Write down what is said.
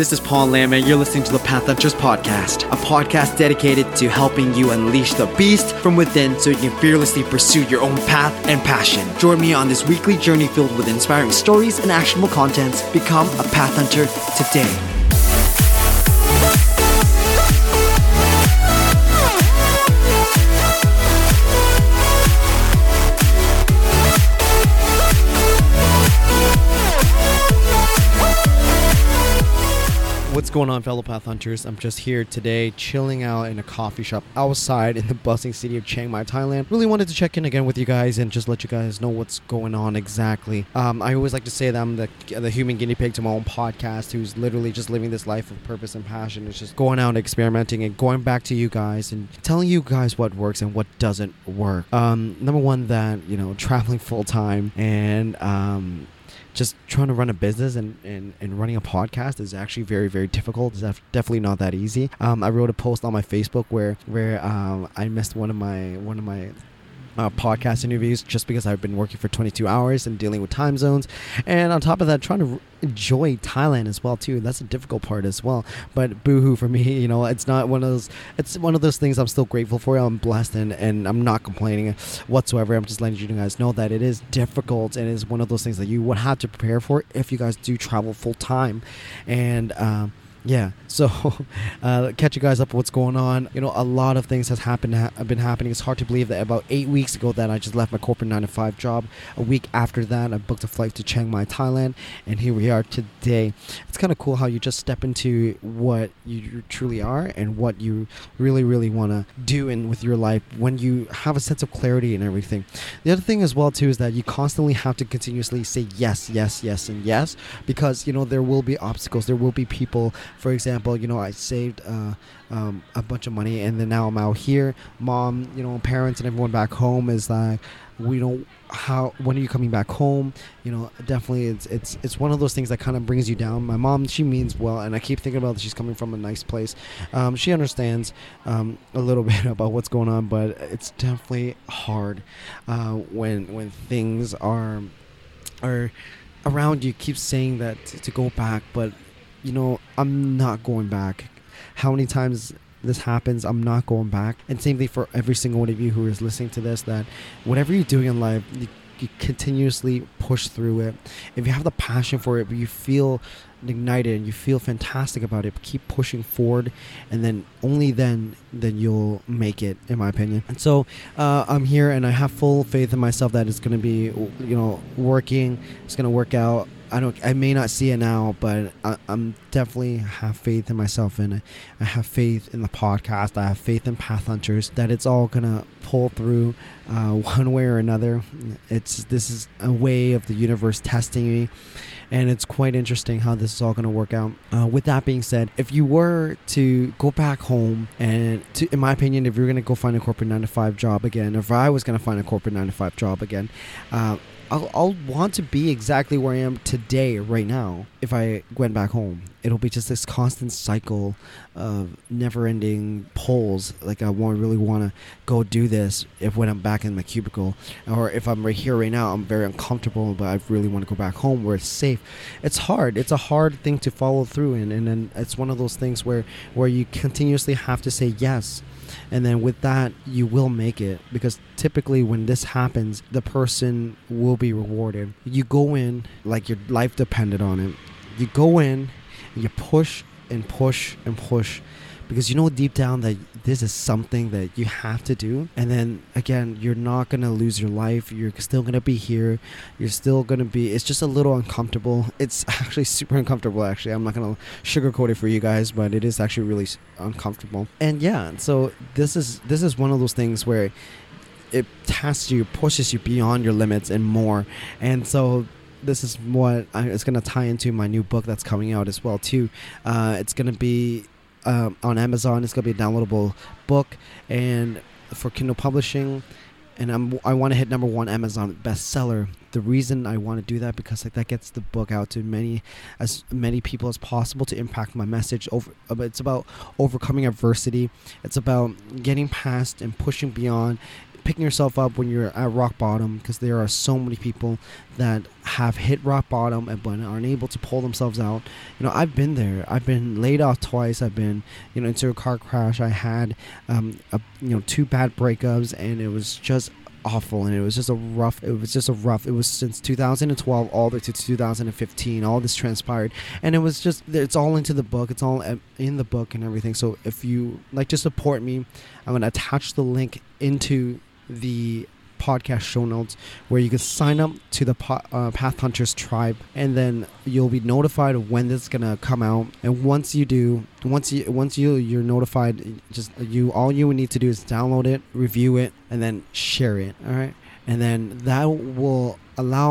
This is Paul Lam, and you're listening to the Path Hunters Podcast, a podcast dedicated to helping you unleash the beast from within so you can fearlessly pursue your own path and passion. Join me on this weekly journey filled with inspiring stories and actionable contents. Become a Path Hunter today. What's going on, fellow path hunters? I'm just here today, chilling out in a coffee shop outside in the bustling city of Chiang Mai, Thailand. Really wanted to check in again with you guys and just let you guys know what's going on exactly. Um, I always like to say that I'm the the human guinea pig to my own podcast, who's literally just living this life of purpose and passion. It's just going out, and experimenting, and going back to you guys and telling you guys what works and what doesn't work. Um, number one, that you know, traveling full time and um, just trying to run a business and, and, and running a podcast is actually very very difficult. It's def- definitely not that easy. Um, i wrote a post on my facebook where where um, i missed one of my one of my uh, podcast interviews just because I've been working for 22 hours and dealing with time zones, and on top of that, trying to enjoy Thailand as well too. That's a difficult part as well. But boohoo for me, you know, it's not one of those. It's one of those things I'm still grateful for. I'm blessed and and I'm not complaining whatsoever. I'm just letting you guys know that it is difficult and is one of those things that you would have to prepare for if you guys do travel full time, and. Um, yeah. So uh, catch you guys up what's going on. You know a lot of things has happened ha- been happening. It's hard to believe that about eight weeks ago that i just left my corporate 9 to 5 job. A week after that i booked a flight to chiang mai thailand and here we are today. It's kind of cool how you just step into what you truly are and what you really really want to do in with your life when you have a sense of clarity and everything. The other thing as well too is that you constantly have to continuously say yes yes yes and yes because you know there will be obstacles. There will be people for example, you know, I saved uh, um, a bunch of money, and then now I'm out here. Mom, you know, parents and everyone back home is like, we don't how when are you coming back home? You know definitely it's it's it's one of those things that kind of brings you down. My mom she means well and i keep thinking about that she's coming from a nice place. Um, she understands um, a little bit about what's going on but it's definitely hard uh, when when things are are around you. Keep saying that to, to go back but you know, I'm not going back. How many times this happens, I'm not going back. And same thing for every single one of you who is listening to this that whatever you're doing in life, you, you continuously push through it. If you have the passion for it, but you feel ignited and you feel fantastic about it, keep pushing forward, and then only then then you'll make it, in my opinion. And so uh, I'm here, and I have full faith in myself that it's going to be, you know, working. It's going to work out. I don't. I may not see it now, but I, am definitely have faith in myself, and I have faith in the podcast. I have faith in Path Hunters that it's all gonna pull through, uh, one way or another. It's this is a way of the universe testing me, and it's quite interesting how this is all gonna work out. Uh, with that being said, if you were to go back home and, to, in my opinion, if you're gonna go find a corporate nine to five job again, if I was gonna find a corporate nine to five job again. Uh, I'll, I'll want to be exactly where I am today, right now, if I went back home. It'll be just this constant cycle of never-ending pulls. Like I won't really want to go do this if when I'm back in my cubicle, or if I'm right here right now, I'm very uncomfortable, but I really want to go back home where it's safe. It's hard. It's a hard thing to follow through, and and then it's one of those things where where you continuously have to say yes and then with that you will make it. Because typically when this happens the person will be rewarded. You go in like your life depended on it. You go in you push and push and push because you know deep down that this is something that you have to do. And then again you're not going to lose your life. You're still going to be here. You're still going to be it's just a little uncomfortable. It's actually super uncomfortable actually. I'm not going to sugarcoat it for you guys but it is actually really uncomfortable. And yeah so this is this is one of those things where it tests you pushes you beyond your limits and more. And so this is what I, it's going to tie into my new book that's coming out as well too. Uh, it's going to be um, on Amazon. It's gonna be a downloadable book, and for Kindle publishing. And I'm I want to hit number one Amazon bestseller. The reason I want to do that because like that gets the book out to many as many people as possible to impact my message. Over it's about overcoming adversity. It's about getting past and pushing beyond picking yourself up when you're at rock bottom because there are so many people that have hit rock bottom and but aren't able to pull themselves out. You know, I've been there. I've been laid off twice. I've been, you know, into a car crash. I had, um, a, you know, two bad breakups, and it was just awful and it was just a rough it was just a rough it was since 2012 all the way to 2015 all this transpired and it was just it's all into the book it's all in the book and everything so if you like to support me i'm going to attach the link into the podcast show notes where you can sign up to the uh, Path Hunters tribe, and then you'll be notified of when this is gonna come out. And once you do, once you once you you're notified, just you all you would need to do is download it, review it, and then share it. All right, and then that will allow